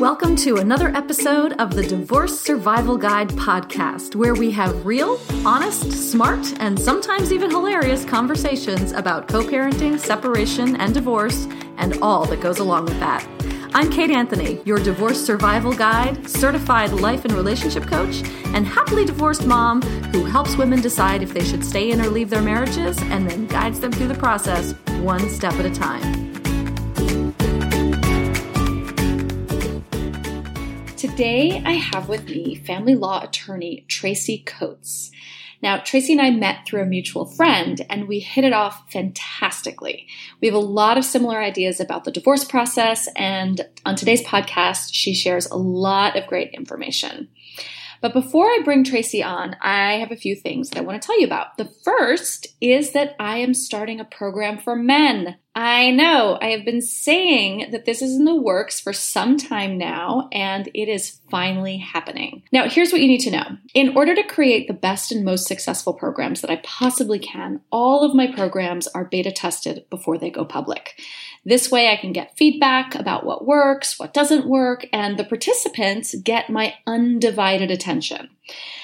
Welcome to another episode of the Divorce Survival Guide podcast, where we have real, honest, smart, and sometimes even hilarious conversations about co parenting, separation, and divorce, and all that goes along with that. I'm Kate Anthony, your divorce survival guide, certified life and relationship coach, and happily divorced mom who helps women decide if they should stay in or leave their marriages and then guides them through the process one step at a time. Today, I have with me family law attorney Tracey Coates. Now, Tracey and I met through a mutual friend and we hit it off fantastically. We have a lot of similar ideas about the divorce process, and on today's podcast, she shares a lot of great information. But before I bring Tracey on, I have a few things that I want to tell you about. The first is that I am starting a program for men. I know I have been saying that this is in the works for some time now, and it is finally happening. Now, here's what you need to know. In order to create the best and most successful programs that I possibly can, all of my programs are beta tested before they go public. This way, I can get feedback about what works, what doesn't work, and the participants get my undivided attention.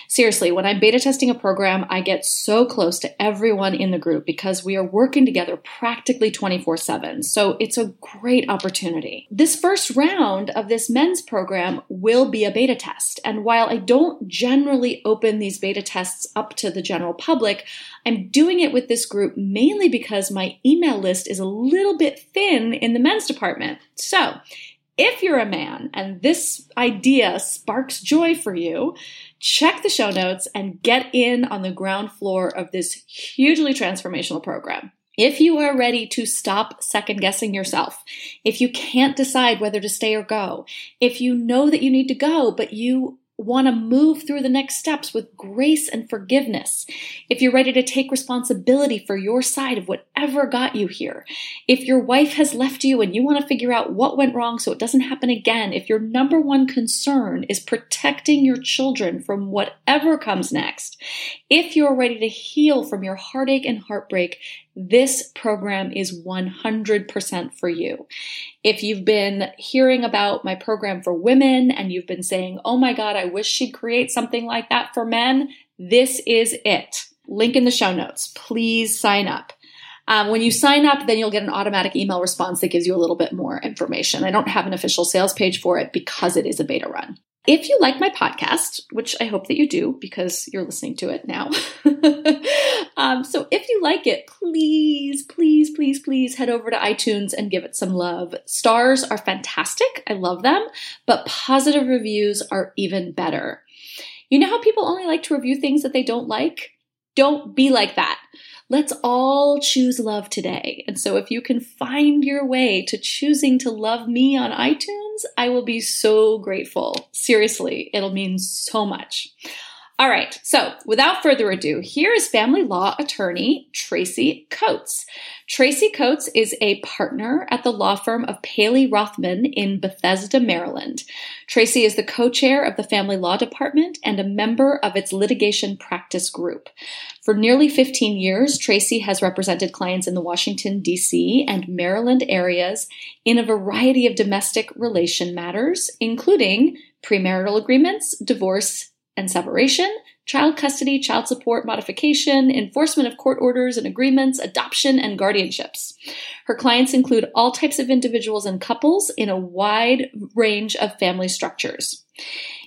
Seriously, when I'm beta testing a program, I get so close to everyone in the group because we are working together practically 24 7. So it's a great opportunity. This first round of this men's program will be a beta test. And while I don't generally open these beta tests up to the general public, I'm doing it with this group mainly because my email list is a little bit thin in the men's department. So, if you're a man and this idea sparks joy for you, check the show notes and get in on the ground floor of this hugely transformational program. If you are ready to stop second guessing yourself, if you can't decide whether to stay or go, if you know that you need to go, but you want to move through the next steps with grace and forgiveness, if you're ready to take responsibility for your side of whatever got you here, if your wife has left you and you want to figure out what went wrong so it doesn't happen again, if your number one concern is protecting your children from whatever comes next, if you're ready to heal from your heartache and heartbreak, this program is 100% for you. If you've been hearing about my program for women and you've been saying, oh my God, I wish she'd create something like that for men, this is it. Link in the show notes. Please sign up. Um, when you sign up, then you'll get an automatic email response that gives you a little bit more information. I don't have an official sales page for it because it is a beta run. If you like my podcast, which I hope that you do because you're listening to it now, um, so if you like it, please, please, please, please head over to iTunes and give it some love. Stars are fantastic, I love them, but positive reviews are even better. You know how people only like to review things that they don't like? Don't be like that. Let's all choose love today. And so if you can find your way to choosing to love me on iTunes, I will be so grateful. Seriously, it'll mean so much. All right, so without further ado, here is family law attorney Tracey Coates. Tracey Coates is a partner at the law firm of Paley Rothman in Bethesda, Maryland. Tracey is the co chair of the Family Law Department and a member of its litigation practice group. For nearly 15 years, Tracy has represented clients in the Washington, D.C. and Maryland areas in a variety of domestic relation matters, including premarital agreements, divorce, and separation, child custody, child support modification, enforcement of court orders and agreements, adoption, and guardianships. Her clients include all types of individuals and couples in a wide range of family structures.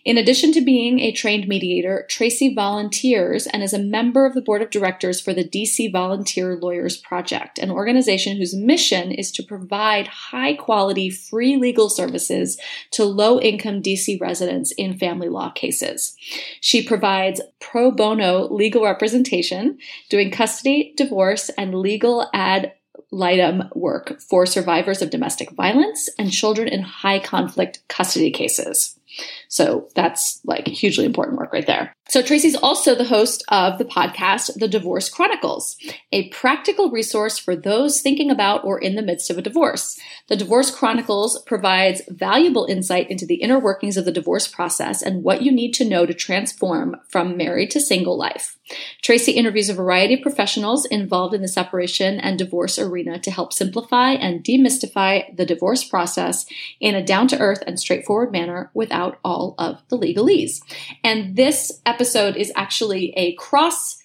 In addition to being a trained mediator, Tracey volunteers and is a member of the board of directors for the DC Volunteer Lawyers Project, an organization whose mission is to provide high quality free legal services to low income DC residents in family law cases. She provides pro bono legal representation, doing custody, divorce, and legal ad litem work for survivors of domestic violence and children in high conflict custody cases. So that's like hugely important work right there. So, Tracey's also the host of the podcast, The Divorce Chronicles, a practical resource for those thinking about or in the midst of a divorce. The Divorce Chronicles provides valuable insight into the inner workings of the divorce process and what you need to know to transform from married to single life. Tracey interviews a variety of professionals involved in the separation and divorce arena to help simplify and demystify the divorce process in a down to earth and straightforward manner without all of the legalese. And this episode is actually a cross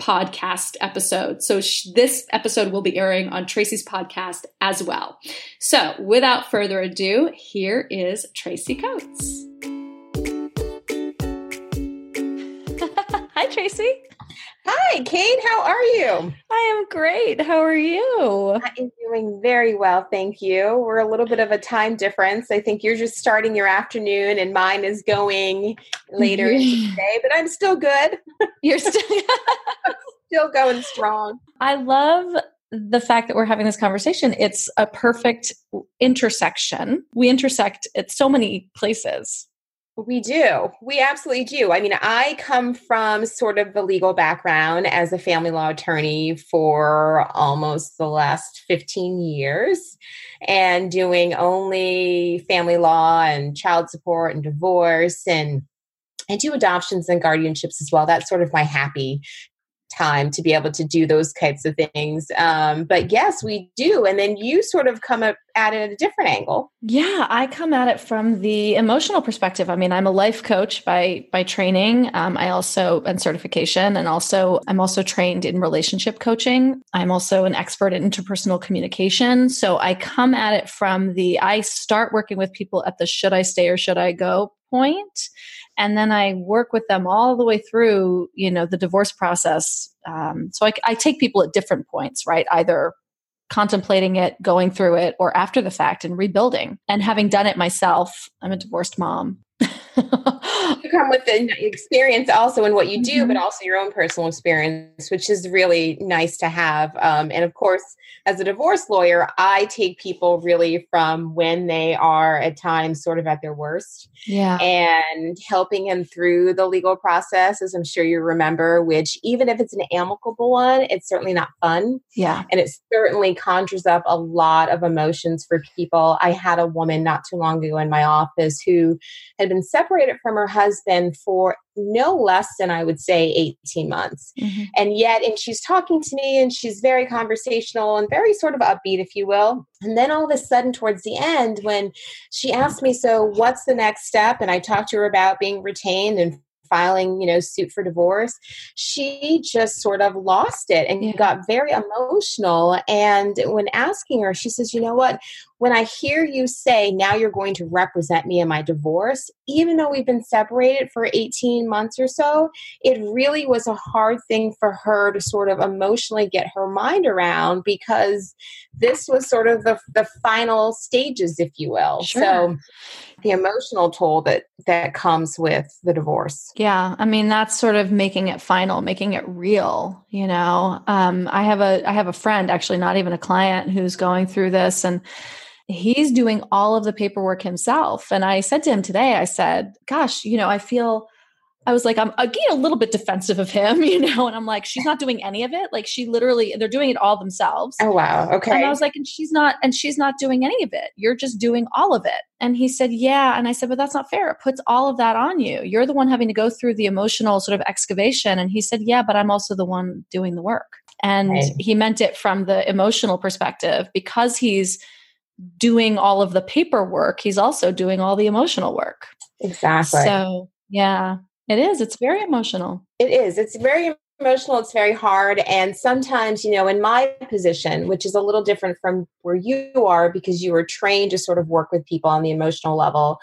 podcast episode. So sh- this episode will be airing on Tracey's podcast as well. So without further ado, here is Tracey Coates. Hi, Tracey. Hi, Kate. How are you? I am great. How are you? I am doing very well, thank you. We're a little bit of a time difference. I think you're just starting your afternoon, and mine is going later in the day, but I'm still good. You're still still going strong. I love the fact that we're having this conversation. It's a perfect intersection. We intersect at so many places. We do. We absolutely do. I mean, I come from sort of the legal background as a family law attorney for almost the last 15 years and doing only family law and child support and divorce and I do adoptions and guardianships as well. That's sort of my happy time to be able to do those types of things. Um, but yes, we do. And then you sort of come up at it at a different angle. Yeah, I come at it from the emotional perspective. I mean, I'm a life coach by by training. Um, I also and certification, and also I'm also trained in relationship coaching. I'm also an expert in interpersonal communication. So I come at it from the I start working with people at the should I stay or should I go point and then i work with them all the way through you know the divorce process. Um, so I, I take people at different points right? Either contemplating it going through it or after the fact and rebuilding. And having done it myself i'm a divorced mom come with the experience also in what you do, mm-hmm. but also your own personal experience, which is really nice to have. Um, and of course, as a divorce lawyer, I take people really from when they are at times sort of at their worst. Yeah. And helping them through the legal process, as I'm sure you remember, which even if it's an amicable one, it's certainly not fun. Yeah. And it certainly conjures up a lot of emotions for people. I had a woman not too long ago in my office who had been separated from her husband for no less than I would say 18 months. Mm-hmm. And yet, and she's talking to me and she's very conversational and very sort of upbeat, if you will. And then all of a sudden, towards the end, when she asked me, So, what's the next step? And I talked to her about being retained and filing, you know, suit for divorce, she just sort of lost it and yeah. got very emotional. And when asking her, she says, you know what? When I hear you say, now you're going to represent me in my divorce, even though we've been separated for 18 months or so, it really was a hard thing for her to sort of emotionally get her mind around because this was sort of the, the final stages, if you will. Sure. So the emotional toll that that comes with the divorce yeah i mean that's sort of making it final making it real you know um, i have a i have a friend actually not even a client who's going through this and he's doing all of the paperwork himself and i said to him today i said gosh you know i feel I was like, I'm again a little bit defensive of him, you know, and I'm like, she's not doing any of it. Like she literally, they're doing it all themselves. Oh wow, okay. And I was like, and she's not, and she's not doing any of it. You're just doing all of it. And he said, yeah. And I said, but that's not fair. It puts all of that on you. You're the one having to go through the emotional sort of excavation. And he said, yeah, but I'm also the one doing the work. And right. he meant it from the emotional perspective because he's doing all of the paperwork. He's also doing all the emotional work. Exactly. So yeah it is. It's very emotional. It is. It's very emotional. It's very hard. And sometimes, you know, in my position, which is a little different from where you are because you were trained to sort of work with people on the emotional level.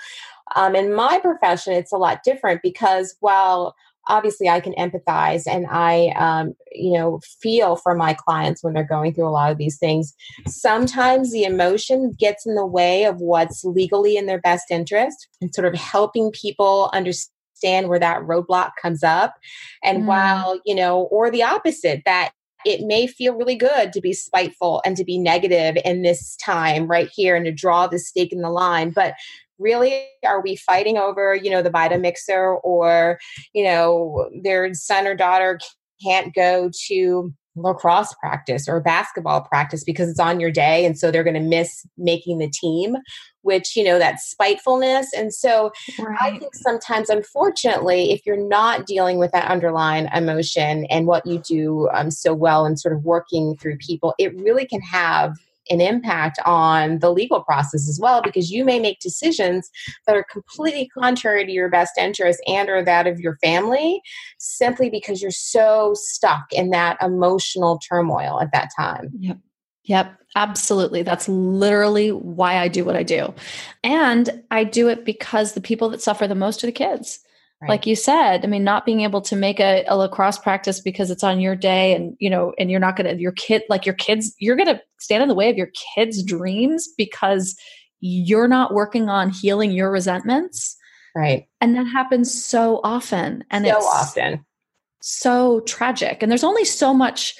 Um, in my profession, it's a lot different because while obviously I can empathize and I, um, you know, feel for my clients when they're going through a lot of these things. Sometimes the emotion gets in the way of what's legally in their best interest and sort of helping people understand where that roadblock comes up. And mm. while, you know, or the opposite, that it may feel really good to be spiteful and to be negative in this time right here and to draw the stake in the line. But really are we fighting over you know the vitamixer or you know their son or daughter can't go to lacrosse practice or basketball practice because it's on your day and so they're going to miss making the team which you know that spitefulness and so right. i think sometimes unfortunately if you're not dealing with that underlying emotion and what you do um, so well and sort of working through people it really can have an impact on the legal process as well because you may make decisions that are completely contrary to your best interest and or that of your family simply because you're so stuck in that emotional turmoil at that time yep Yep, absolutely. That's literally why I do what I do. And I do it because the people that suffer the most are the kids. Right. Like you said, I mean, not being able to make a, a, lacrosse practice because it's on your day and, you know, and you're not going to, your kid, like your kids, you're going to stand in the way of your kids' dreams because you're not working on healing your resentments. Right. And that happens so often. And so it's often. So tragic. And there's only so much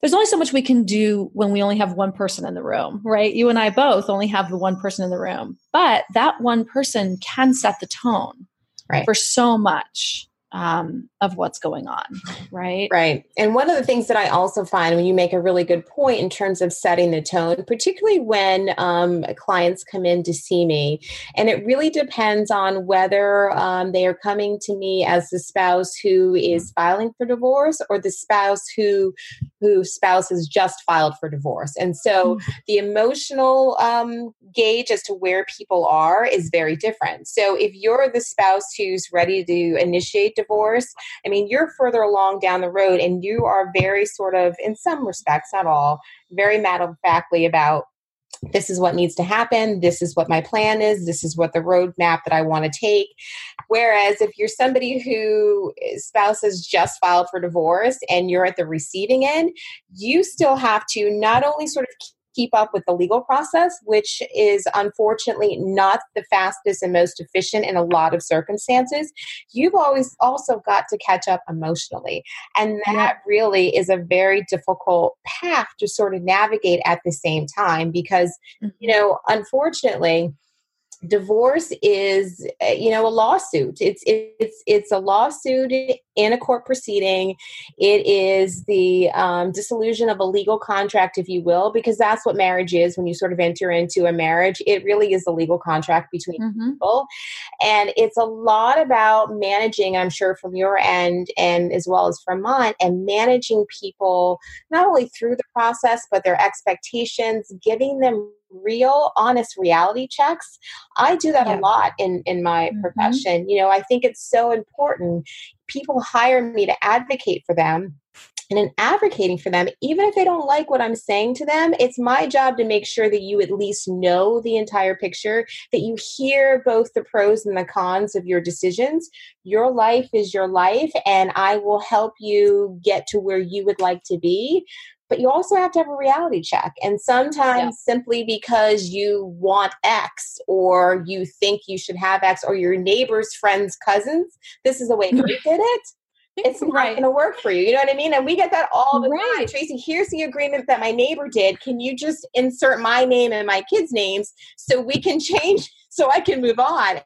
there's only so much we can do when we only have one person in the room, right? You and I both only have the one person in the room, but that one person can set the tone right. for so much um, of what's going on, right? Right. And one of the things that I also find when you make a really good point in terms of setting the tone, particularly when um, clients come in to see me, and it really depends on whether um, they are coming to me as the spouse who is filing for divorce or the spouse who who spouse has just filed for divorce. And so mm-hmm. the emotional um, gauge as to where people are is very different. So if you're the spouse who's ready to initiate divorce, I mean, you're further along down the road and you are very sort of, in some respects, not all, very matter of factly about this is what needs to happen. This is what my plan is. This is what the roadmap that I want to take. Whereas if you're somebody who eh, spouse has just filed for divorce and you're at the receiving end, you still have to not only sort of keep up with the legal process, which is unfortunately not the fastest and most efficient in a lot of circumstances, you've always also got to catch up emotionally. And that really is a very difficult path to sort of navigate at the same time because, you mm-hmm. know, unfortunately, divorce is eh, you know a lawsuit it's it's it's a lawsuit in a court proceeding it is the um, dissolution of a legal contract if you will because that's what marriage is when you sort of enter into a marriage it really is a legal contract between mm-hmm. people and it's a lot about managing i'm sure from your end and as well as from mine and managing people not only through the process but their expectations giving them real honest reality checks i do that yeah. a lot in in my mm-hmm. profession you know i think it's so important people hire me to advocate for them and in advocating for them, even if they don't like what I'm saying to them, it's my job to make sure that you at least know the entire picture, that you hear both the pros and the cons of your decisions. Your life is your life, and I will help you get to where you would like to be but you also have to have a reality check. And sometimes yeah. simply because you want X or you think you should have X or your neighbor's friend's cousins, this is the way they did it. It's not right. going to work for you. You know what I mean? And we get that all the right. time. Tracey, here's the agreement that my neighbor did. Can you just insert my name and my kids' names so we can change so I can move on.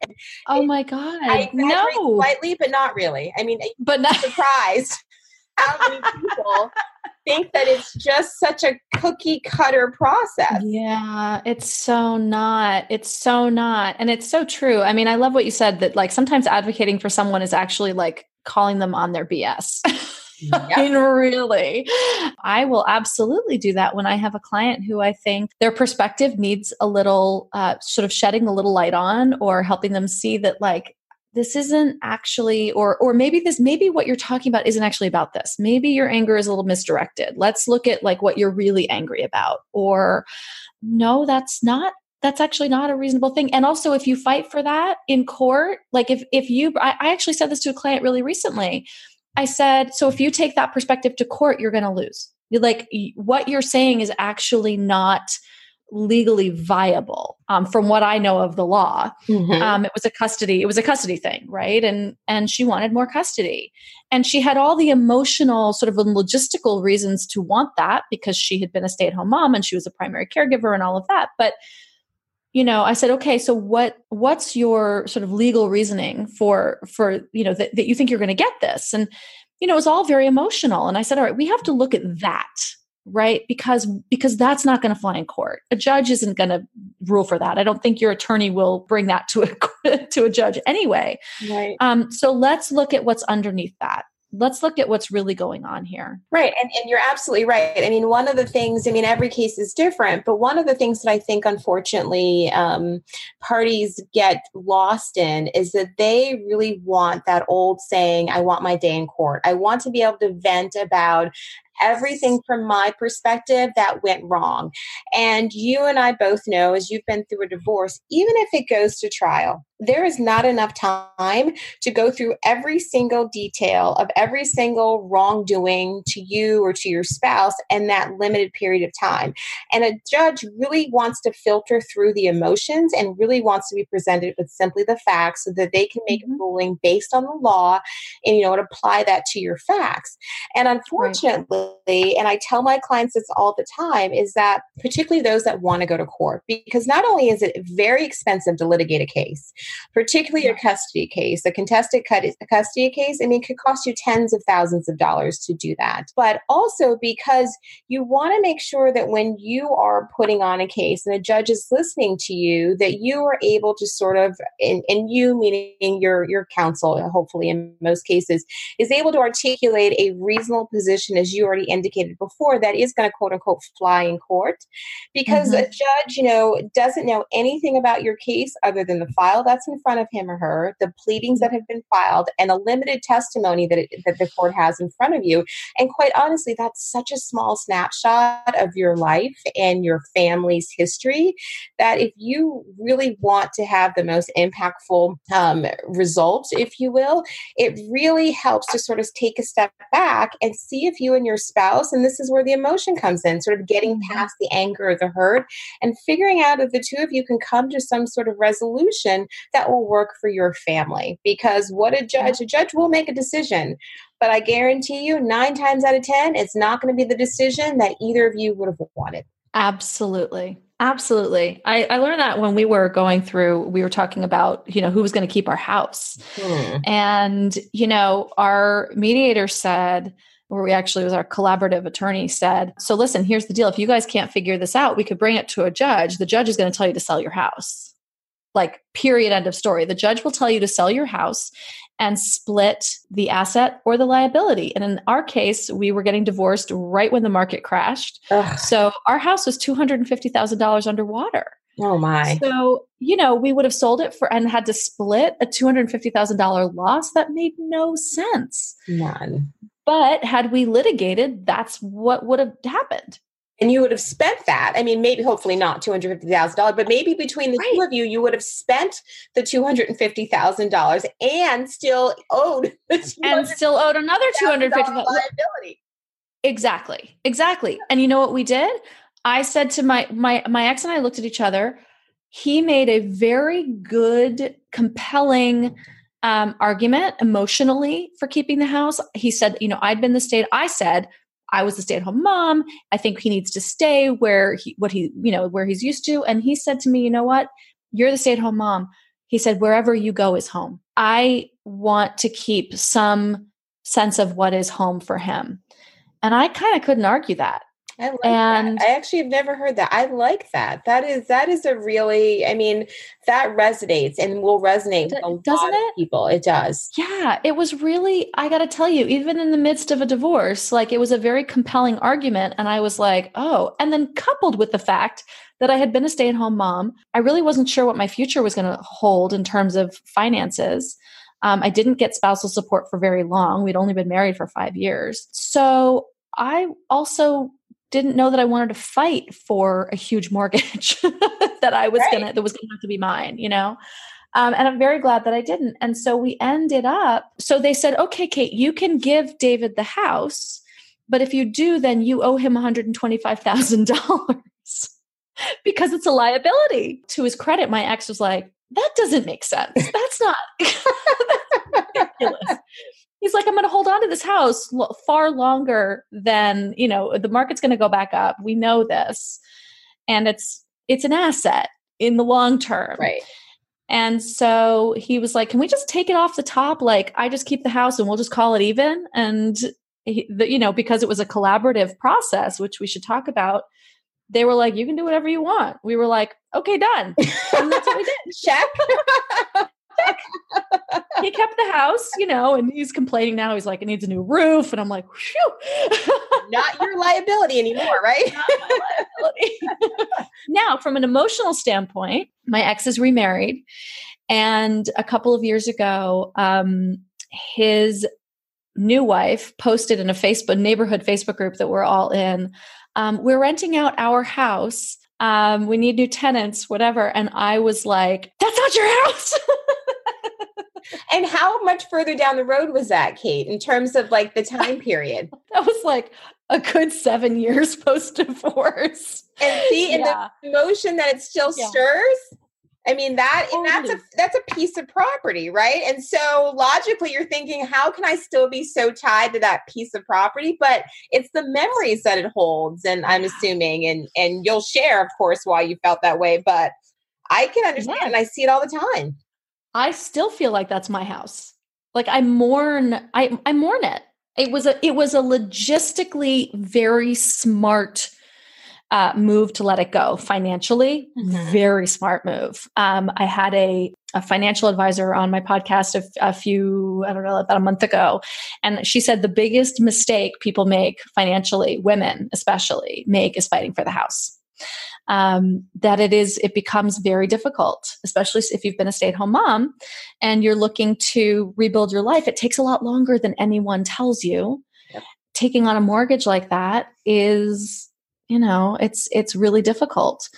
Oh my God. I no. slightly, but not really. I mean, but not surprised how many people think that it's just such a cookie cutter process. Yeah, it's so not. It's so not. And it's so true. I mean, I love what you said that like sometimes advocating for someone is actually like calling them on their BS. Yep. I mean, really. I will absolutely do that when I have a client who I think their perspective needs a little uh, sort of shedding a little light on or helping them see that, like, this isn't actually or or maybe this maybe what you're talking about isn't actually about this. Maybe your anger is a little misdirected. Let's look at like what you're really angry about. Or no that's not that's actually not a reasonable thing. And also if you fight for that in court like if if you I, I actually said this to a client really recently. I said so if you take that perspective to court you're going to lose. You're like what you're saying is actually not legally viable um, from what i know of the law. Mm-hmm. um, it was a custody it was a custody thing right? And and she wanted more custody. And she had all the emotional sort of logistical reasons to want that because she had been a stay-at-home mom and she was a primary caregiver and all of that. But you know i said okay so what what's your sort of legal reasoning for for you know that, that you think you're going to get this? And you know it was all very emotional. And i said all right we have to look at that right because because that's not going to fly in court a judge isn't going to rule for that i don't think your attorney will bring that to a to a judge anyway right um so let's look at what's underneath that let's look at what's really going on here. Right. And, and you're absolutely right. I mean, one of the things, I mean, every case is different, but one of the things that I think, unfortunately, um, parties get lost in is that they really want that old saying, I want my day in court. I want to be able to vent about everything from my perspective that went wrong. And you and I both know, as you've been through a divorce, even if it goes to trial, there is not enough time to go through every single detail of every single wrongdoing to you or to your spouse in that limited period of time. And a judge really wants to filter through the emotions and really wants to be presented with simply the facts so that they can make mm-hmm. a ruling based on the law and you know and apply that to your facts. And unfortunately, right. And I tell my clients this all the time, is that particularly those that want to go to court, because not only is it very expensive to litigate a case, particularly a custody case, a contested custody case. I mean, it could cost you tens of thousands of dollars to do that. But also because you want to make sure that when you are putting on a case and a judge is listening to you, that you are able to sort of, and, and you meaning your your counsel, hopefully in most cases, is able to articulate a reasonable position, as you already indicated before, that is going to quote unquote fly in court, because mm-hmm. a judge, you know, doesn't know anything about your case other than the file that's in front of him or her, the pleadings that have been filed, and a limited testimony that, it, that the court has in front of you. And quite honestly, that's such a small snapshot of your life and your family's history that if you really want to have the most impactful um, result, if you will, it really helps to sort of take a step back and see if you and your spouse, and this is where the emotion comes in, sort of getting mm-hmm. past the anger or the hurt and figuring out if the two of you can come to some sort of resolution that will work for your family. Because what a judge, a judge will make a decision, but I guarantee you, nine times out of 10, it's not going to be the decision that either of you would have wanted. Absolutely. Absolutely. I, I, learned that when we were going through, we were talking about, you know, who was going to keep our house. Hmm. And, you know, our mediator said, or we actually was our collaborative attorney said, so listen, here's the deal. If you guys can't figure this out, we could bring it to a judge. The judge is going to tell you to sell your house. Like period end of story. The judge will tell you to sell your house and split the asset or the liability. And in our case we were getting divorced right when the market crashed. Ugh. so our house was $250000 underwater. Oh my. So you know we would have sold it for and had to split a $250000 loss. That made no sense. None but had we litigated that's what would have happened and you would have spent that. I mean, maybe hopefully not two hundred fifty thousand dollars, but maybe between the right. two of you, you would have spent the two hundred and fifty thousand dollars and still owed and still owed another two hundred fifty liability. Exactly, exactly. And you know what we did? I said to my my my ex and I looked at each other. He made a very good, compelling um, argument emotionally for keeping the house. He said, you know, I'd been the state. I said, I was a stay-at-home mom. I think he needs to stay where he what he, you know, where he's used to. And he said to me, you know what? You're the stay-at-home mom. He said, wherever you go is home. I want to keep some sense of what is home for him. And I kind of couldn't argue that. I like and that. I actually have never heard that. I like that. That is that is a really I mean that resonates and will resonate with a doesn't it? people. It does. Yeah, it was really I got to tell you even in the midst of a divorce, like it was a very compelling argument and I was like, "Oh." And then coupled with the fact that I had been a stay-at-home mom, I really wasn't sure what my future was going to hold in terms of finances. Um, I didn't get spousal support for very long. We'd only been married for five years. So I also didn't know that I wanted to fight for a huge mortgage that I was right. gonna that was gonna have to be mine, you know. Um, and I'm very glad that I didn't. And so we ended up. So they said, "Okay, Kate, you can give David the house, but if you do, then you owe him 125 thousand dollars because it's a liability." To his credit, my ex was like, "That doesn't make sense. That's not that's ridiculous." He's like, I'm going to hold on to this house far longer than, you know, the market's going to go back up. We know this. And it's, it's an asset. in the long term. Right. And so he was like, "Can we just take it off the top? Like, I just keep the house and we'll just call it even." And he, the, you know, because it was a collaborative process, which we should talk about, they were like, "You can do whatever you want." We were like, "Okay, done." And that's what we did. Check. he kept the house, you know, and he's complaining now. He's like, it needs a new roof. And I'm like, Phew. not your liability anymore, right? liability. now, from an emotional standpoint, my ex is remarried. And a couple of years ago, um, his new wife posted in a Facebook neighborhood Facebook group that we're all in. Um, we're renting out our house. Um, we need new tenants, whatever. And I was like, that's not your house. and how much further down the road was that, Kate, in terms of like the time period? that was like a good seven years post divorce. And see, in yeah. the emotion that it still yeah. stirs. I mean that and that's a that's a piece of property, right? And so logically you're thinking how can I still be so tied to that piece of property? But it's the memories that it holds and I'm assuming and and you'll share of course why you felt that way, but I can understand yeah. and I see it all the time. I still feel like that's my house. Like I mourn, I I mourn it. It was a it was a logistically very smart uh, move to let it go financially. Mm-hmm. Very smart move. Um, I had a a financial advisor on my podcast a, a few I don't know about a month ago, and she said the biggest mistake people make financially, women especially, make is fighting for the house um, that it is it becomes very difficult especially if you've been a stay-at-home mom and you're looking to rebuild your life it takes a lot longer than anyone tells you yep. taking on a mortgage like that is you know it's it's really difficult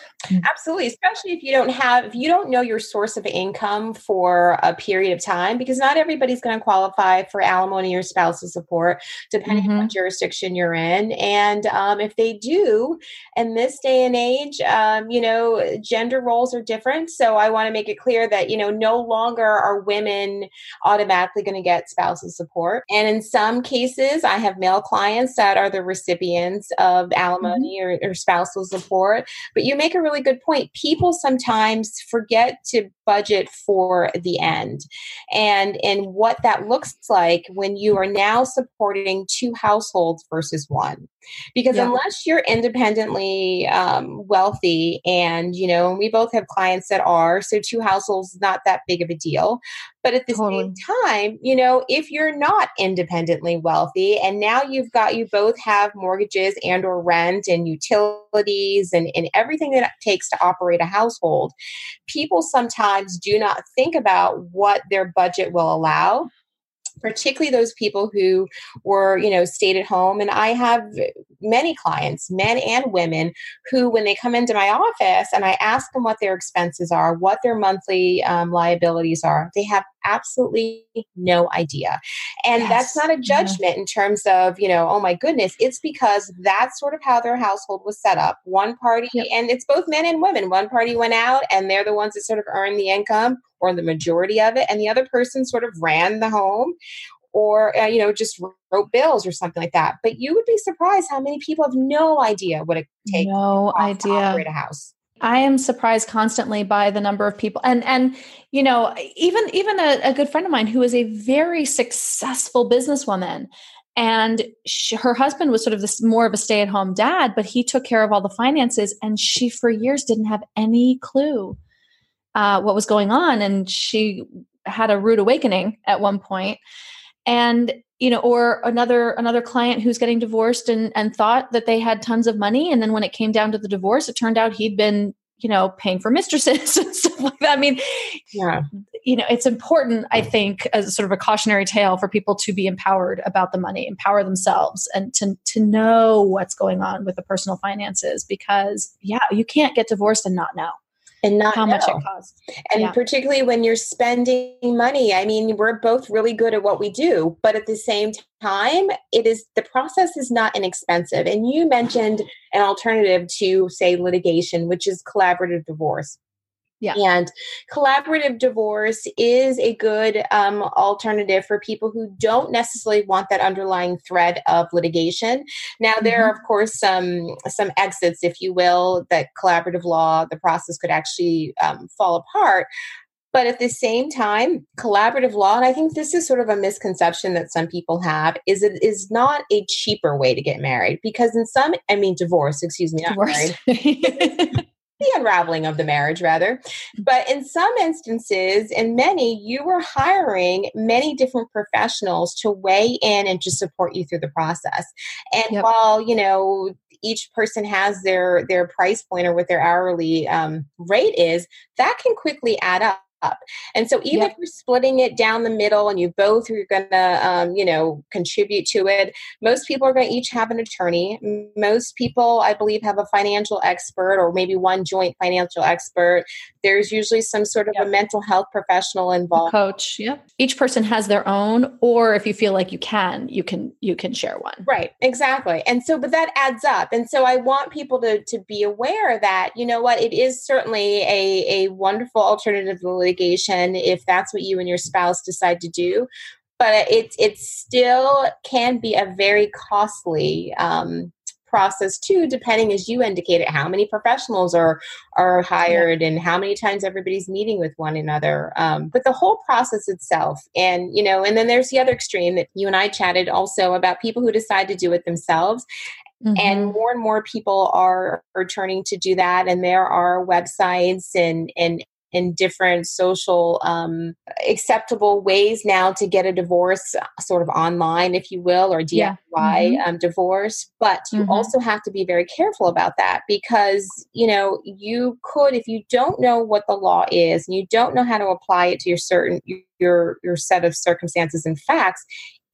absolutely especially if you don't have if you don't know your source of income for a period of time because not everybody's going to qualify for alimony or spousal support depending mm-hmm. on what jurisdiction you're in and um, if they do in this day and age um, you know gender roles are different so i want to make it clear that you know no longer are women automatically going to get spousal support and in some cases i have male clients that are the recipients of mm-hmm. Or, or spousal support. But you make a really good point. People sometimes forget to budget for the end and and what that looks like when you are now supporting two households versus one because yeah. unless you're independently um, wealthy and you know we both have clients that are so two households is not that big of a deal but at the totally. same time you know if you're not independently wealthy and now you've got you both have mortgages and or rent and utilities and, and everything that it takes to operate a household people sometimes do not think about what their budget will allow particularly those people who were, you know, stayed at home. And I have many clients, men and women, who, when they come into my office and I ask them what their expenses are, what their monthly um, liabilities are, they have absolutely no idea. And yes. that's not a judgment in terms of, you know, oh my goodness, it's because that's sort of how their household was set up. One party, yep. and it's both men and women, one party went out and they're the ones that sort of earn the income or the majority of it, and the other person sort of ran the home or uh, you know just wrote bills or something like that but you would be surprised how many people have no idea what it takes no idea to operate a house I am surprised constantly by the number of people and and you know even even a, a good friend of mine who is a very successful businesswoman and she, her husband was sort of this more of a stay-at-home dad but he took care of all the finances and she for years didn't have any clue uh, what was going on and she had a rude awakening at one point and you know or another another client who's getting divorced and and thought that they had tons of money. And then when it came down to the divorce it turned out he'd been you know paying for mistresses and stuff like that. I mean yeah. you know it's important i think as sort of a cautionary tale for people to be empowered about the money empower themselves and to to know what's going on with the personal finances because yeah you can't get divorced and not know and not how know. much it costs. And yeah. particularly when you're spending money. I mean, we're both really good at what we do, but at the same time, it is the process is not inexpensive. And you mentioned an alternative to say litigation, which is collaborative divorce. Yeah. And collaborative divorce is a good um, alternative for people who don't necessarily want that underlying thread of litigation. Now, there mm-hmm. are, of course, some some exits, if you will, that collaborative law, the process could actually um, fall apart. But at the same time, collaborative law, and I think this is sort of a misconception that some people have, is it is not a cheaper way to get married because in some, I mean, divorce, excuse me, divorce. the unraveling of the marriage rather. But in some instances in many you were hiring many different professionals to weigh in and to support you through the process. And yep. while you know each person has their their price point or what their hourly um, rate is that can quickly add up up. And so even yep. if you're splitting it down the middle and you both are going to, um, you know, contribute to it, most people are going to each have an attorney. Most people, I believe, have a financial expert or maybe one joint financial expert. There's usually some sort of yep. a mental health professional involved. A coach. Yeah. Each person has their own, or if you feel like you can, you can you can share one. Right. Exactly. And so, but that adds up. And so I want people to to be aware that you know what it is certainly a a wonderful alternative to litigation if that's what you and your spouse decide to do but it it still can be a very costly um, process too depending as you indicated how many professionals are are hired yeah. and how many times everybody's meeting with one another um, but the whole process itself and you know and then there's the other extreme that you and i chatted also about people who decide to do it themselves Mm-hmm. And more and more people are, are turning to do that. And there are websites and, and in different social um, acceptable ways now to get a divorce uh, sort of online if you will or DIY yeah. mm-hmm. um, divorce but you mm-hmm. also have to be very careful about that because you know you could if you don't know what the law is and you don't know how to apply it to your certain your your set of circumstances and facts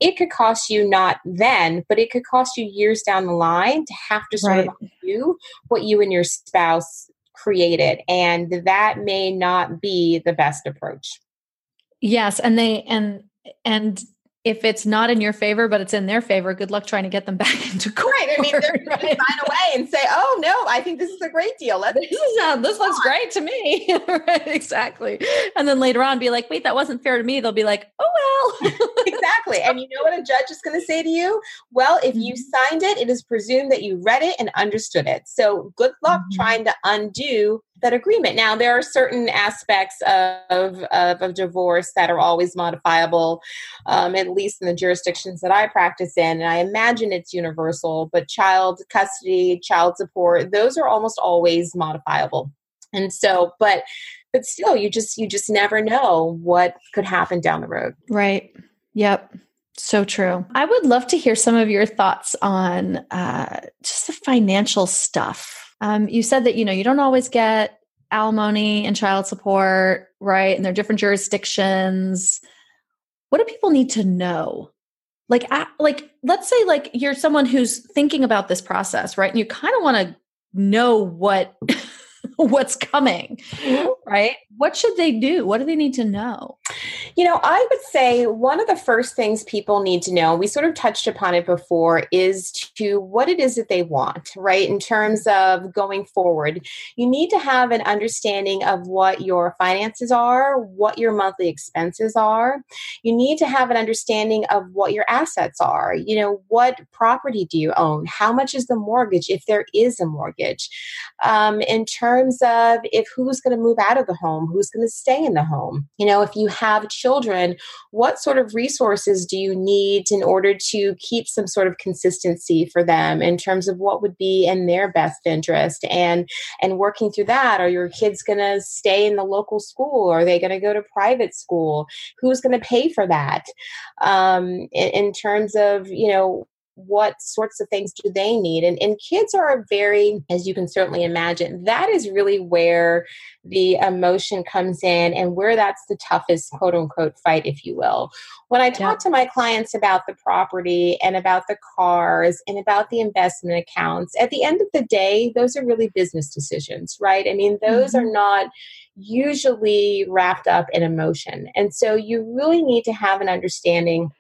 it could cost you not then, but it could cost you years down the line to have to sort right. of do what you and your spouse created and that may not be the best approach. Yes and they and and if it's not in your favor, but it's in their favor, good luck trying to get them back into court. Right. I mean, they're right. Going to sign away and say, "Oh no, I think this is a great deal. Let's this is uh, this looks on. great to me." right. Exactly. And then later on, be like, "Wait, that wasn't fair to me." They'll be like, "Oh well." exactly. And you know what a judge is going to say to you? Well, if you mm-hmm. signed it, it is presumed that you read it and understood it. So good luck mm-hmm. trying to undo that agreement. Now, there are certain aspects of, of, of divorce that are always modifiable, um, at least in the jurisdictions that I practice in. And I imagine it's universal, but child custody, child support, those are almost always modifiable. And so, but but still you just you just never know what could happen down the road. Right. Yep. So true. I would love to hear some of your thoughts on uh, just the financial stuff um, you said that you know you don't always get alimony and child support, right? And there are different jurisdictions. What do people need to know? Like, like, let's say like you're someone who's thinking about this process, right? And you kind of want to know what what's coming, mm-hmm. right? What should they do? What do they need to know? You know, I would say one of the first things people need to know, we sort of touched upon it before, is to what it is that they want, right? In terms of going forward, you need to have an understanding of what your finances are, what your monthly expenses are. You need to have an understanding of what your assets are. You know, what property do you own? How much is the mortgage, if there is a mortgage? Um, in terms of if who's going to move out of the home, who's going to stay in the home? You know, if you have children, what sort of resources do you need in order to keep some sort of consistency for them in terms of what would be in their best interest? And and working through that are your kids going to stay in the local school? Are they going to go to private school? Who's going to pay for that? Um, in, in terms of you know what sorts of things do they need and, and kids are very as you can certainly imagine that is really where the emotion comes in and where that's the toughest quote unquote fight if you will when i talk yeah. to my clients about the property and about the cars and about the investment accounts at the end of the day those are really business decisions right i mean those mm-hmm. are not usually wrapped up in emotion and so you really need to have an understanding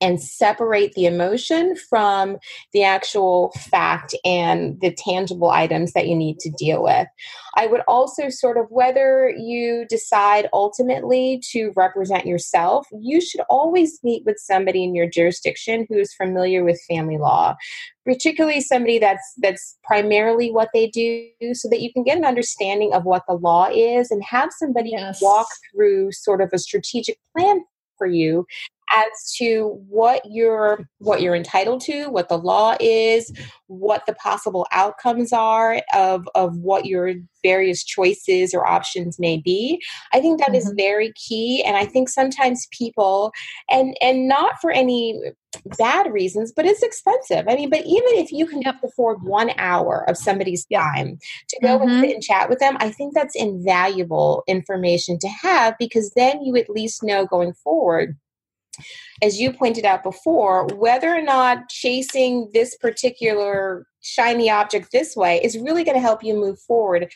and separate the emotion from the actual fact and the tangible items that you need to deal with. I would also sort of, whether you decide ultimately to represent yourself, you should always meet with somebody in your jurisdiction who is familiar with family law particularly somebody that's that's primarily what they do so that you can get an understanding of what the law is and have somebody yes. walk through sort of a strategic plan for you as to what you're what you're entitled to, what the law is, what the possible outcomes are of of what your various choices or options may be. I think that mm-hmm. is very key and I think sometimes people and and not for any bad reasons, but it's expensive. I mean, but even if you can afford one hour of somebody's time to go mm-hmm. and sit and chat with them, I think that's invaluable information to have because then you at least know going forward as you pointed out before, whether or not chasing this particular shiny object this way is really going to help you move forward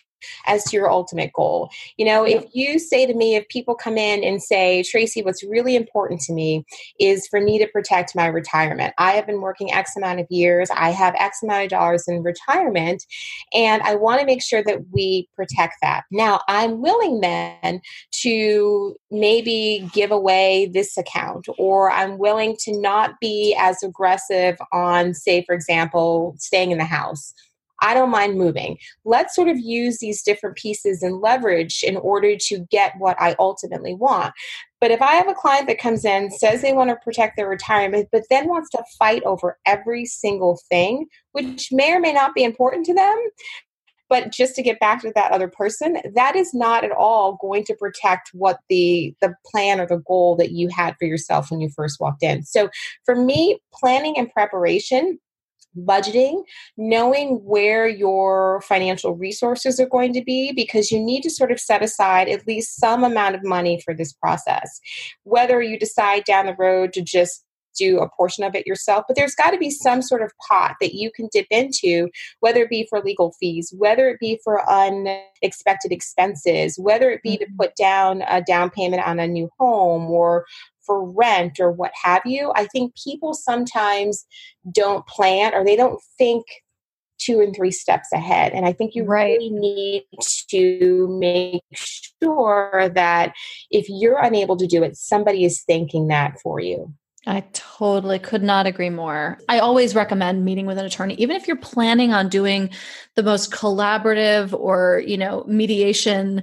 as to your ultimate goal. You know, if you say to me, if people come in and say, Tracey, what's really important to me is for me to protect my retirement. I have been working X amount of years, I have X amount of dollars in retirement, and I want to make sure that we protect that. Now, I'm willing then to maybe give away this account, or I'm willing to not be as aggressive on, say, for example, staying in the house I don't mind moving. Let's sort of use these different pieces and leverage in order to get what I ultimately want. But if I have a client that comes in, says they want to protect their retirement, but then wants to fight over every single thing, which may or may not be important to them, but just to get back to that other person that is not at all going to protect what the the plan or the goal that you had for yourself when you first walked in so for me planning and preparation budgeting, knowing where your financial resources are going to be, because you need to sort of set aside at least some amount of money for this process. Whether you decide down the road to just do a portion of it yourself, but there's got to be some sort of pot that you can dip into, whether it be for legal fees, whether it be for unexpected expenses, whether it be to mm-hmm. put down a down payment on a new home or for rent or what have you. I think people sometimes don't plan or they don't think two and three steps ahead. And I think you right. really need to make sure that if you're unable to do it, somebody is thinking that for you. I totally could not agree more. I always recommend meeting with an attorney, even if you're planning on doing the most collaborative or, you know, mediation,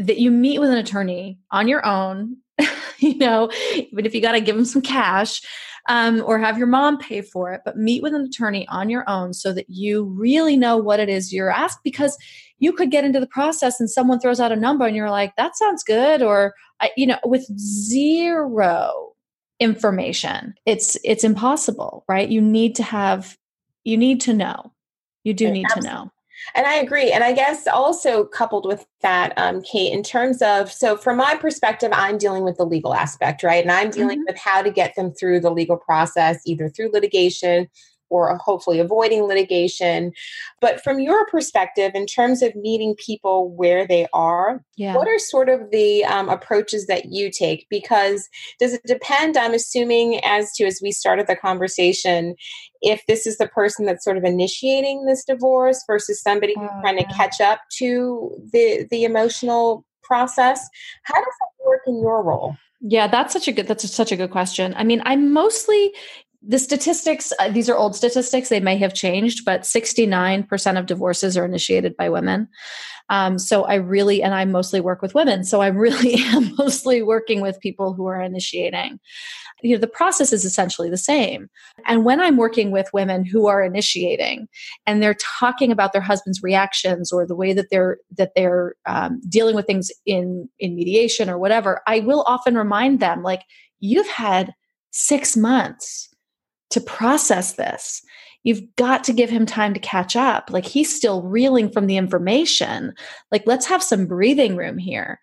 that you meet with an attorney on your own you know, even if you got to give them some cash um, or have your mom pay for it, but meet with an attorney on your own so that you really know what it is you're asked because you could get into the process and someone throws out a number and you're like, that sounds good. Or, you know, with zero information, it's, it's impossible, right? You need to have, you need to know. You do need Absolutely. to know. And I agree. And I guess also coupled with that, um, Kate, in terms of, so from my perspective, I'm dealing with the legal aspect, right? And I'm dealing mm-hmm. with how to get them through the legal process, either through litigation or hopefully avoiding litigation. But from your perspective, in terms of meeting people where they are, yeah. what are sort of the um, approaches that you take? Because does it depend? I'm assuming, as to as we started the conversation, if this is the person that's sort of initiating this divorce versus somebody oh, trying yeah. to catch up to the the emotional process. How does that work in your role? Yeah, that's such a good that's a, such a good question. I mean, I'm mostly the statistics uh, these are old statistics they may have changed but 69% of divorces are initiated by women. Um, so i really and i mostly work with women so i really am mostly working with people who are initiating. You know the process is essentially the same. And when i'm working with women who are initiating and they're talking about their husband's reactions or the way that they're that they're um, dealing with things in in mediation or whatever i will often remind them like you've had six months to process this You've got to give him time to catch up. Like he's still reeling from the information. Like let's have some breathing room here.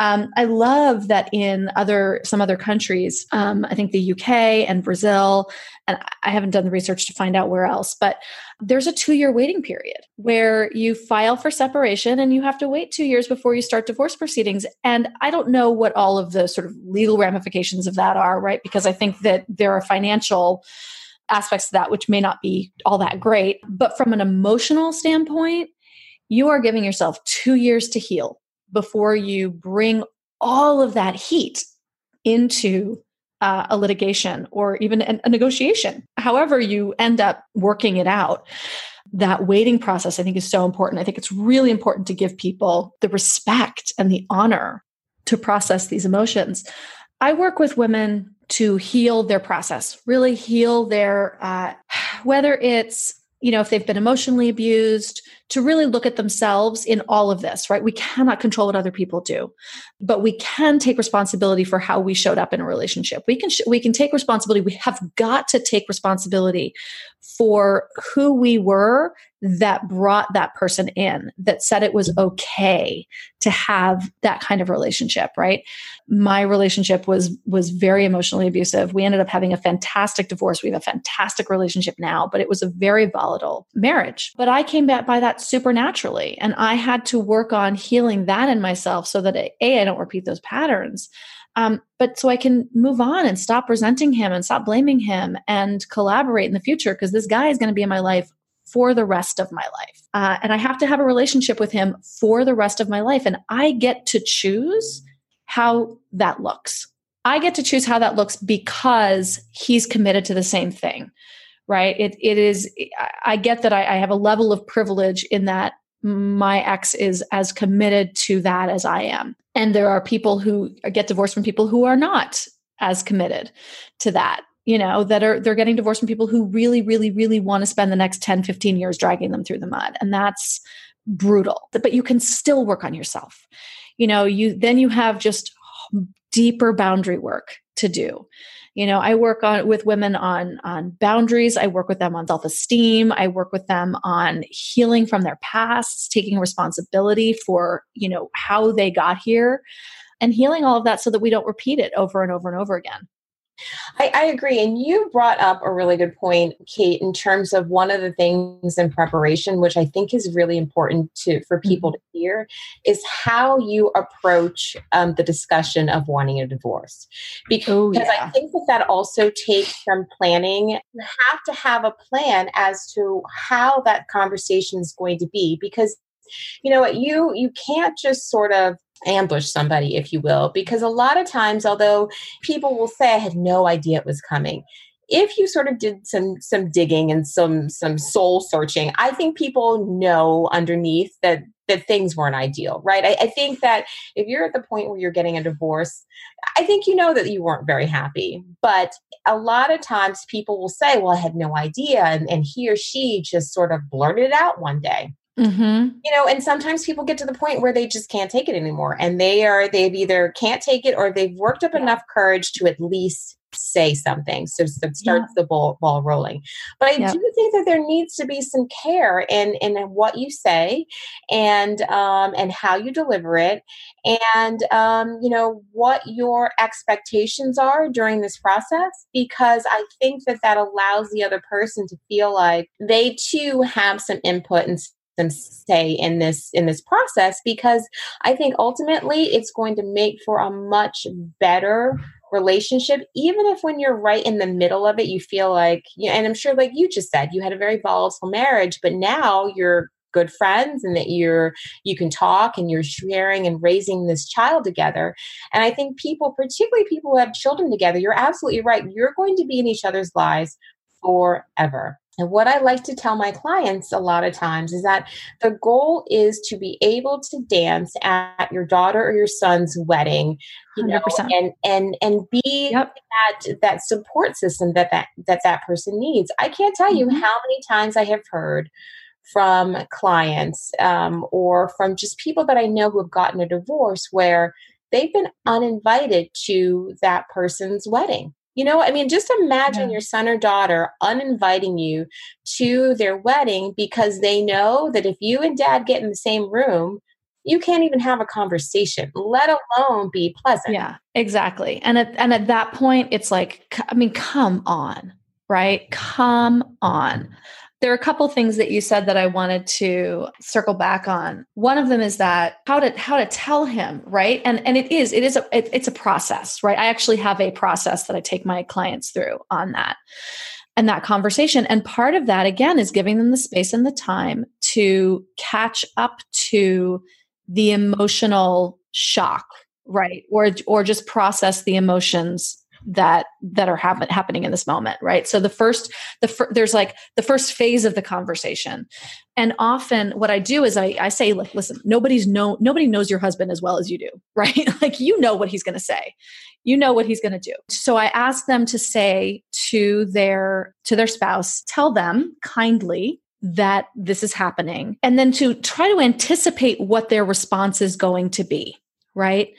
Um, I love that in other some other countries, um, I think the UK and Brazil, and I haven't done the research to find out where else, but there's a two year waiting period where you file for separation and you have to wait two years before you start divorce proceedings. And I don't know what all of the sort of legal ramifications of that are, right? Because I think that there are financial aspects of that which may not be all that great. But from an emotional standpoint, you are giving yourself two years to heal before you bring all of that heat into uh, a litigation or even a, a negotiation. However, you end up working it out. That waiting process, I think, is so important. I think it's really important to give people the respect and the honor to process these emotions. I work with women to heal their process, really heal their, uh, whether it's you know, if they've been emotionally abused, to really look at themselves in all of this, right? We cannot control what other people do, but we can take responsibility for how we showed up in a relationship. We can sh- we can take responsibility. We have got to take responsibility for who we were that brought that person in, that said it was okay to have that kind of relationship, right? My relationship was was very emotionally abusive. We ended up having a fantastic divorce. We have a fantastic relationship now, but it was a very volatile marriage. But I came back by that supernaturally and I had to work on healing that in myself so that a I don't repeat those patterns. Um, but so I can move on and stop resenting him and stop blaming him and collaborate in the future because this guy is going to be in my life for the rest of my life. Uh, and I have to have a relationship with him for the rest of my life. And I get to choose how that looks. I get to choose how that looks because he's committed to the same thing, right? It, it is, I get that I, I have a level of privilege in that my ex is as committed to that as I am. And there are people who get divorced from people who are not as committed to that you know that are they're getting divorced from people who really really really want to spend the next 10 15 years dragging them through the mud and that's brutal but you can still work on yourself you know you then you have just deeper boundary work to do you know i work on with women on on boundaries. I work with them on self-esteem. I work with them on healing from their pasts taking responsibility for you know how they got here and healing all of that so that we don't repeat it over and over and over again I, I, agree. And you brought up a really good point, Kate, in terms of one of the things in preparation, which I think is really important to for people mm-hmm. to hear, is how you approach um, the discussion of wanting a divorce. Because oh, yeah. I think that that also takes some planning. You have to have a plan as to how that conversation is going to be. Because you know what you you can't just sort of ambush somebody, if you will, because a lot of times, although people will say, I had no idea it was coming. If you sort of did some some digging and some some soul searching, I think people know underneath that that things weren't ideal, right? I, I, think that if you're at the point where you're getting a divorce, I think you know that you weren't very happy. But a lot of times people will say, Well, I had no idea. And, and he or she just sort of blurted it out one day. Mm-hmm. You know, and sometimes people get to the point where they just can't take it anymore, and they are they've either can't take it or they've worked up yeah. enough courage to at least say something so that starts yeah. the ball, ball rolling but i do think that there needs to be some care in in what you say and um and how you deliver it and um you know what your expectations are during this process because i think that that allows the other person to feel like they too have some input and them stay in this in this process because i think ultimately it's going to make for a much better relationship even if when you're right in the middle of it you feel like you know, and i'm sure like you just said you had a very volatile marriage but now you're good friends and that you're you can talk and you're sharing and raising this child together. And i think people particularly people who have children together you're absolutely right. You're going to be in each other's lives forever and what I like to tell my clients a lot of times is that the goal is to be able to dance at your daughter or your son's wedding, you 100%. know, and and and be yep. that that support system that that that that person needs. I can't tell you mm-hmm. how many times I have heard from clients um, or from just people that I know who have gotten a divorce where they've been uninvited to that person's wedding You know, I mean, just imagine yeah. your son or daughter uninviting you to their wedding because they know that if you and dad get in the same room, you can't even have a conversation, let alone be pleasant. Yeah, exactly. And at, and at that point, it's like, I mean, come on, right? Come on. There are a couple things that you said that I wanted to circle back on. One of them is that how to how to tell him, right? And and it is it is a it, it's a process, right? I actually have a process that I take my clients through on that and that conversation. And part of that again is giving them the space and the time to catch up to the emotional shock, right? Or or just process the emotions that that are happen, happening in this moment right? So the first the fir- there's like the first phase of the conversation. And often what i do is i i say like listen nobody's know nobody knows your husband as well as you do right? Like you know what he's going to say. You know what he's going to do. So i ask them to say to their to their spouse tell them kindly that this is happening and then to try to anticipate what their response is going to be right?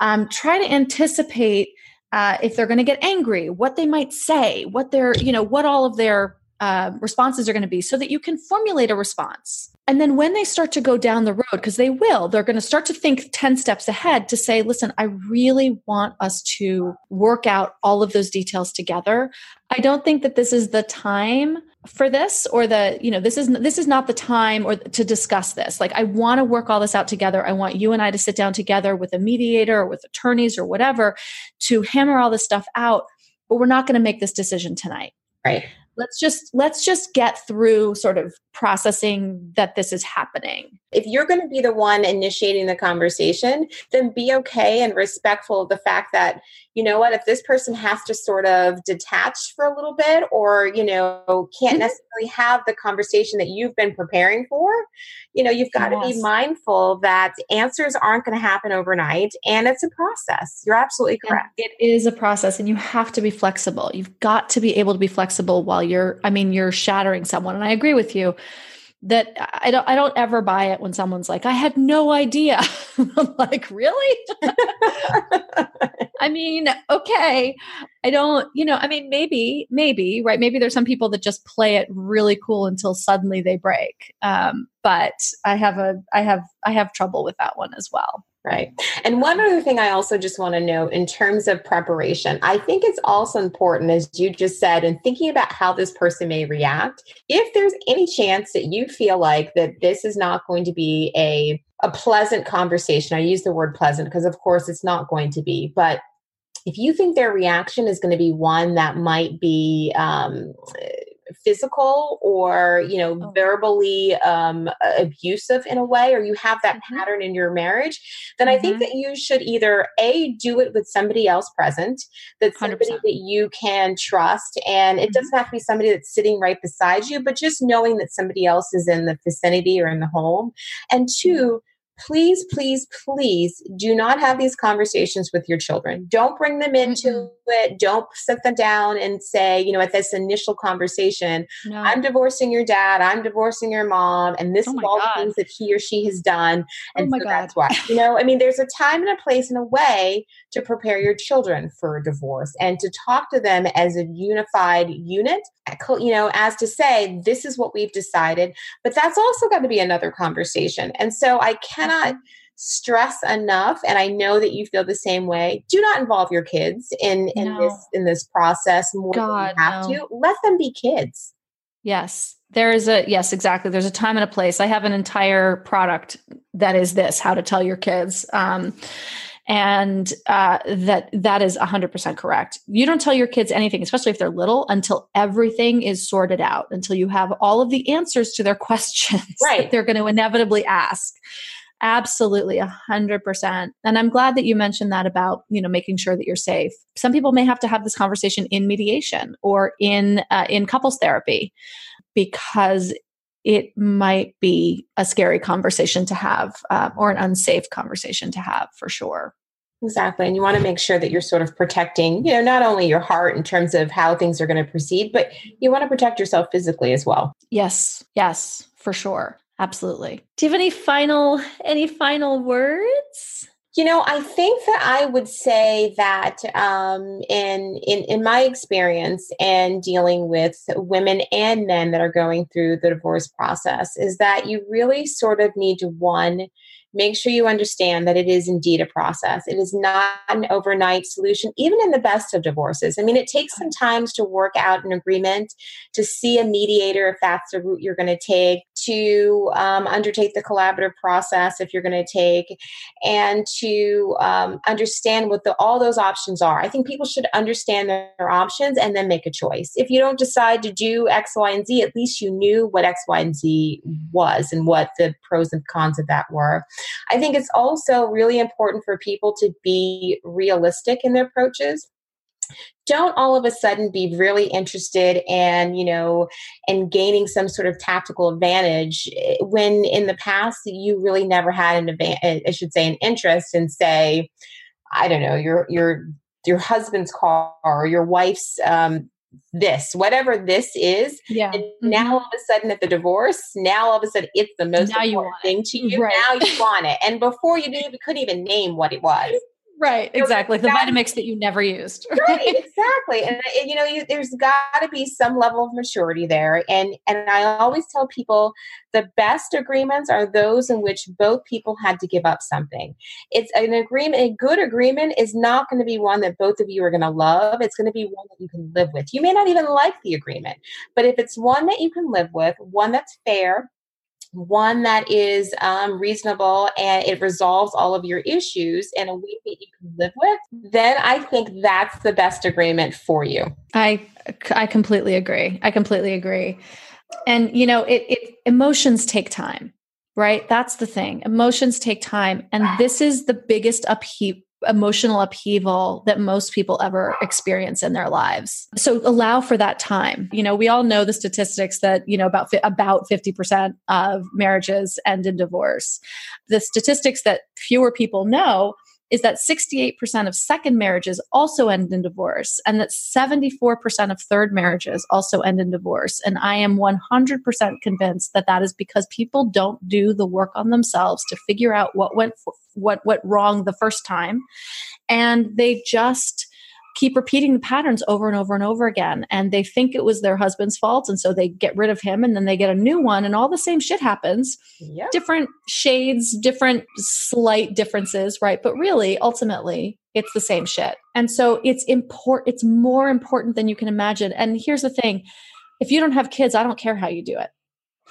Um, try to anticipate uh, if they're going to get angry, what they might say, what their, you know, what all of their uh, responses are going to be so that you can formulate a response. And then when they start to go down the road, because they will, they're going to start to think 10 steps ahead to say, listen, I really want us to work out all of those details together. I don't think that this is the time for this or the you know this is this is not the time or to discuss this. Like i want to work all this out together. I want you and i to sit down together with a mediator or with attorneys or whatever to hammer all this stuff out but we're not going to make this decision tonight. Right. Let's just let's just get through sort of processing that this is happening. If you're going to be the one initiating the conversation then be okay and respectful of the fact that you know what if this person has to sort of detach for a little bit or you know can't mm-hmm. necessarily have the conversation that you've been preparing for you know you've got yes. to be mindful that answers aren't going to happen overnight and it's a process you're absolutely correct and it is a process and you have to be flexible you've got to be able to be flexible while you're i mean you're shattering someone and i agree with you that I don't I don't ever buy it when someone's like, I had no idea. I'm like, really? I mean, okay. I don't, you know, I mean, maybe, maybe, right? Maybe there's some people that just play it really cool until suddenly they break. Um, but I have a I have I have trouble with that one as well. Right. And one other thing I also just want to note in terms of preparation, I think it's also important, as you just said, in thinking about how this person may react. If there's any chance that you feel like that this is not going to be a, a pleasant conversation, I use the word pleasant because, of course, it's not going to be, but if you think their reaction is going to be one that might be um, physical or you know oh. verbally um, abusive in a way or you have that mm-hmm. pattern in your marriage then mm-hmm. i think mm-hmm. that you should either a do it with somebody else present that's somebody 100%. that you can trust and it mm-hmm. doesn't have to be somebody that's sitting right beside you but just knowing that somebody else is in the vicinity or in the home and two please, please, please do not have these conversations with your children. Don't bring them into mm-hmm. it. Don't sit them down and say, you know, at this initial conversation, no. I'm divorcing your dad, I'm divorcing your mom, and this oh is all God. the things that he or she has done. And oh my so God. that's why. You know, I mean, there's a time and a place and a way to prepare your children for a divorce and to talk to them as a unified unit, you know, as to say, this is what we've decided. But that's also got to be another conversation. And so I cannot mm-hmm. stress enough and i know that you feel the same way do not involve your kids in in no. this in this process more God, than you have no. to let them be kids yes there is a yes exactly there's a time and a place i have an entire product that is this how to tell your kids um, and uh, that that is 100% correct you don't tell your kids anything especially if they're little until everything is sorted out until you have all of the answers to their questions right. that they're going to inevitably ask absolutely a 100% and i'm glad that you mentioned that about you know making sure that you're safe some people may have to have this conversation in mediation or in uh, in couples therapy because it might be a scary conversation to have uh, or an unsafe conversation to have for sure. Exactly. And you want to make sure that you're sort of protecting, you know, not only your heart in terms of how things are going to proceed, but you want to protect yourself physically as well. Yes. Yes, for sure. Absolutely. Do you have any final any final words? You know, I think that I would say that um, in in in my experience and dealing with women and men that are going through the divorce process is that you really sort of need to one make sure you understand that it is indeed a process. It is not an overnight solution, even in the best of divorces. I mean, it takes some time to work out an agreement, to see a mediator if that's the route you're going to take, to um, undertake the collaborative process if you're going to take, and to um, understand what the, all those options are. I think people should understand their options and then make a choice. If you don't decide to do X, Y, and Z, at least you knew what X, Y, and Z was and what the pros and cons of that were. I think it's also really important for people to be realistic in their approaches. Don't all of a sudden be really interested and you know and gaining some sort of tactical advantage eh, when in the past you really never had an advantage i should say an interest in say i don't know your your your husband's car or your wife's um, this, whatever this is. Yeah. Mm-hmm. Now all of a sudden at the divorce, now all of a sudden it's the most now important thing to you. Right. Now you want it. And before you didn't, couldn't even name what it was. Right, exactly. The Vitamix that you never used. right, exactly. And, and you know, you, there's got to be some level of maturity there. And and I always tell people the best agreements are those in which both people had to give up something. It's an agreement. A good agreement is not going to be one that both of you are going to love. It's going to be one that you can live with. You may not even like the agreement, but if it's one that you can live with, one that's fair, one that is um, reasonable and it resolves all of your issues in a way that you can live with, then I think that's the best agreement for you. I I completely agree. I completely agree. And you know, it, it emotions take time, right? That's the thing. Emotions take time, and this is the biggest upheaval emotional upheaval that most people ever experience in their lives. So allow for that time. You know, we all know the statistics that, you know, about about 50% of marriages end in divorce. The statistics that fewer people know is that 68% of second marriages also end in divorce and that 74% of third marriages also end in divorce. And I am 100% convinced that that is because people don't do the work on themselves to figure out what went what went wrong the first time and they just keep repeating the patterns over and over and over again. And they think it was their husband's fault. And so they get rid of him and then they get a new one and all the same shit happens. Yep. Different shades, different slight differences, right? But really, ultimately, it's the same shit. And so it's important, it's more important than you can imagine. And here's the thing if you don't have kids, I don't care how you do it.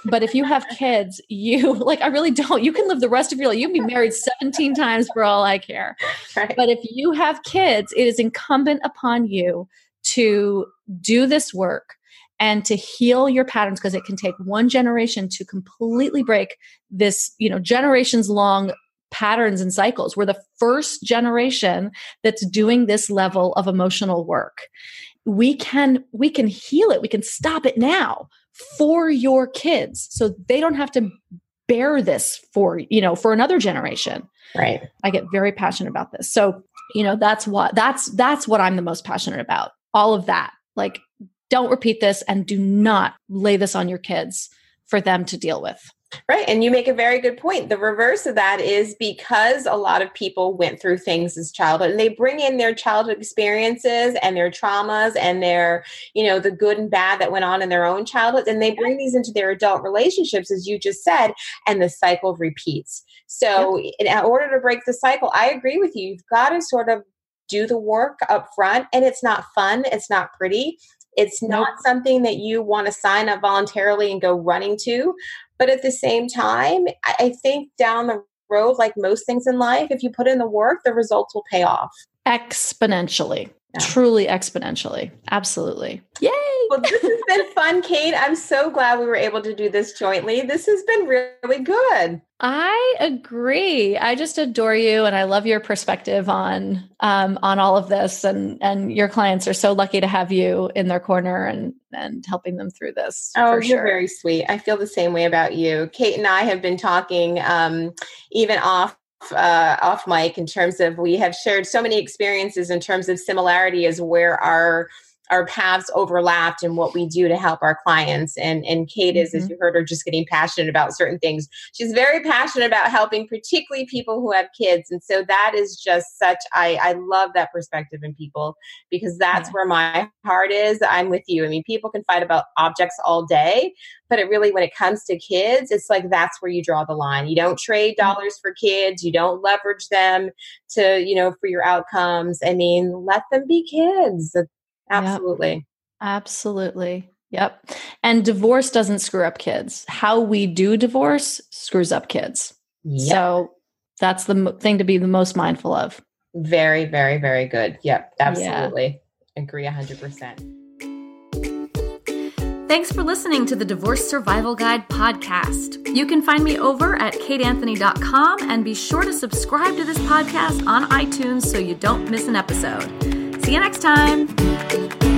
But if you have kids, you like, I really don't. You can live the rest of your life. You can be married 17 times for all I care. Right. But if you have kids, it is incumbent upon you to do this work and to heal your patterns because it can take one generation to completely break this, you know, generations long patterns and cycles. We're the first generation that's doing this level of emotional work. We can we can heal it. We can stop it now for your kids. So they don't have to bear this for you know for another generation. Right. I get very passionate about this. So you know that's what that's that's what i'm the most passionate about all of that. Like don't repeat this and do not lay this on your kids for them to deal with Right. And you make a very good point. The reverse of that is because a lot of people went through things as childhood and they bring in their childhood experiences and their traumas and their, you know, the good and bad that went on in their own childhood and they bring these into their adult relationships, as you just said, and the cycle repeats. So, in order to break the cycle, I agree with you. You've got to sort of do the work up front and it's not fun, it's not pretty. It's not nope. something that you want to sign up voluntarily and go running to. But at the same time, I think down the road, like most things in life, if you put in the work, the results will pay off exponentially. Yeah. Truly exponentially. Absolutely. Yay. Well, this has been fun, Kate. I'm so glad we were able to do this jointly. This has been really good. I agree. I just adore you and I love your perspective on um, on all of this and and your clients are so lucky to have you in their corner and and helping them through this. Oh, you're sure. very sweet. I feel the same way about you. Kate and I have been talking um, even off uh, off mic in terms of we have shared so many experiences in terms of similarity as where our our paths overlapped in what we do to help our clients. And and Kate is, mm-hmm. as you heard her, just getting passionate about certain things. She's very passionate about helping, particularly people who have kids. And so that is just such I I love that perspective in people because that's yeah. where my heart is. I'm with you. I mean, people can fight about objects all day, but it really when it comes to kids, it's like that's where you draw the line. You don't trade mm-hmm. dollars for kids. You don't leverage them to you know for your outcomes. I mean, let them be kids. Absolutely. Yep. Absolutely. Yep. And divorce doesn't screw up kids. How we do divorce screws up kids. Yep. So that's the thing to be the most mindful of. Very, very, very good. Yep. Absolutely. Yeah. Agree 100%. Thanks for listening to the Divorce Survival Guide podcast. You can find me over at kateanthony.com and be sure to subscribe to this podcast on iTunes so you don't miss an episode. See you next time.